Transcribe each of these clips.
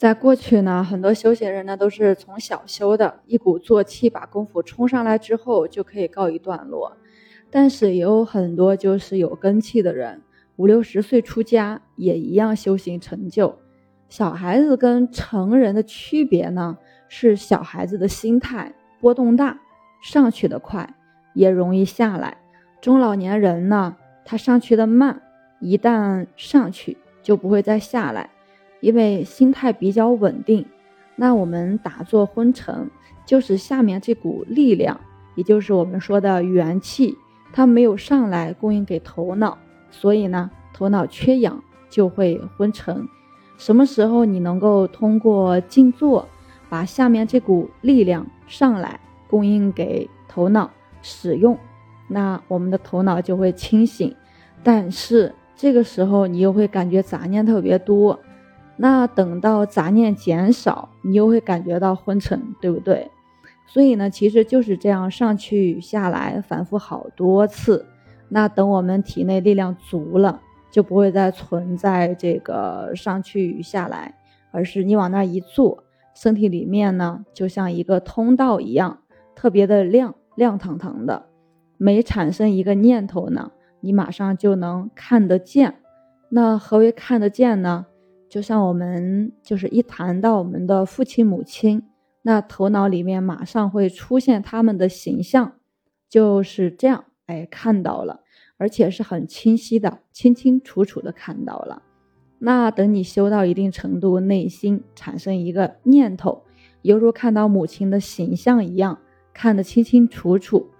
在过去呢，很多修行人呢都是从小修的，一鼓作气把功夫冲上来之后就可以告一段落。但是也有很多就是有根气的人，五六十岁出家也一样修行成就。小孩子跟成人的区别呢，是小孩子的心态波动大，上去的快，也容易下来。中老年人呢，他上去的慢，一旦上去就不会再下来。因为心态比较稳定，那我们打坐昏沉，就是下面这股力量，也就是我们说的元气，它没有上来供应给头脑，所以呢，头脑缺氧就会昏沉。什么时候你能够通过静坐，把下面这股力量上来供应给头脑使用，那我们的头脑就会清醒。但是这个时候你又会感觉杂念特别多。那等到杂念减少，你又会感觉到昏沉，对不对？所以呢，其实就是这样上去下来，反复好多次。那等我们体内力量足了，就不会再存在这个上去下来，而是你往那一坐，身体里面呢就像一个通道一样，特别的亮亮堂堂的。每产生一个念头呢，你马上就能看得见。那何为看得见呢？就像我们就是一谈到我们的父亲母亲，那头脑里面马上会出现他们的形象，就是这样，哎，看到了，而且是很清晰的，清清楚楚的看到了。那等你修到一定程度，内心产生一个念头，犹如看到母亲的形象一样，看得清清楚楚，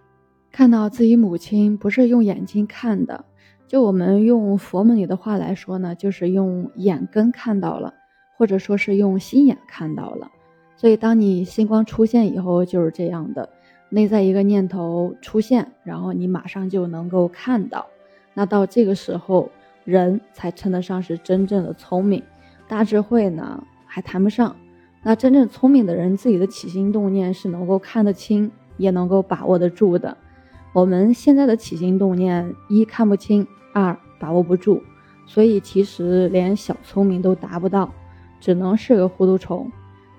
看到自己母亲不是用眼睛看的。就我们用佛门里的话来说呢，就是用眼根看到了，或者说是用心眼看到了。所以当你心光出现以后，就是这样的，内在一个念头出现，然后你马上就能够看到。那到这个时候，人才称得上是真正的聪明，大智慧呢还谈不上。那真正聪明的人，自己的起心动念是能够看得清，也能够把握得住的。我们现在的起心动念，一看不清。二把握不住，所以其实连小聪明都达不到，只能是个糊涂虫。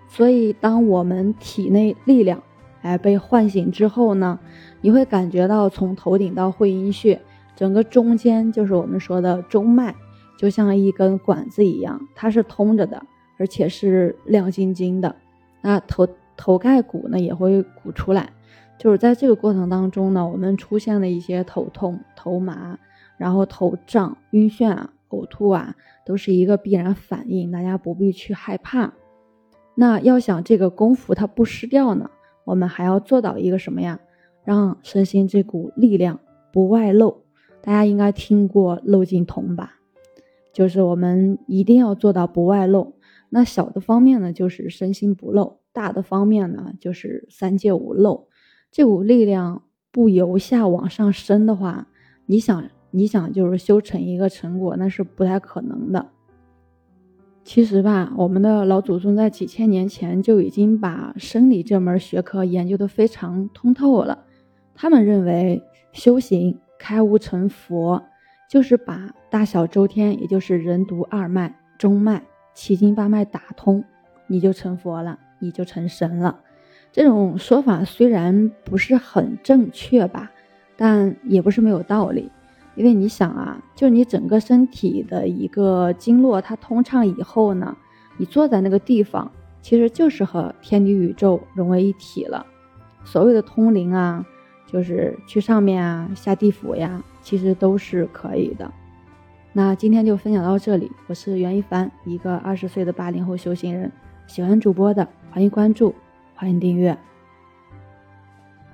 所以当我们体内力量哎被唤醒之后呢，你会感觉到从头顶到会阴穴，整个中间就是我们说的中脉，就像一根管子一样，它是通着的，而且是亮晶晶的。那头头盖骨呢也会鼓出来，就是在这个过程当中呢，我们出现了一些头痛、头麻。然后头胀、晕眩啊、呕吐啊，都是一个必然反应，大家不必去害怕。那要想这个功夫它不失掉呢，我们还要做到一个什么呀？让身心这股力量不外露。大家应该听过漏尽瞳吧？就是我们一定要做到不外露。那小的方面呢，就是身心不漏；大的方面呢，就是三界无漏。这股力量不由下往上升的话，你想？你想就是修成一个成果，那是不太可能的。其实吧，我们的老祖宗在几千年前就已经把生理这门学科研究的非常通透了。他们认为修行开悟成佛，就是把大小周天，也就是人督二脉、中脉、七经八脉打通，你就成佛了，你就成神了。这种说法虽然不是很正确吧，但也不是没有道理。因为你想啊，就你整个身体的一个经络它通畅以后呢，你坐在那个地方，其实就是和天地宇宙融为一体了。所谓的通灵啊，就是去上面啊，下地府呀，其实都是可以的。那今天就分享到这里，我是袁一凡，一个二十岁的八零后修行人。喜欢主播的，欢迎关注，欢迎订阅。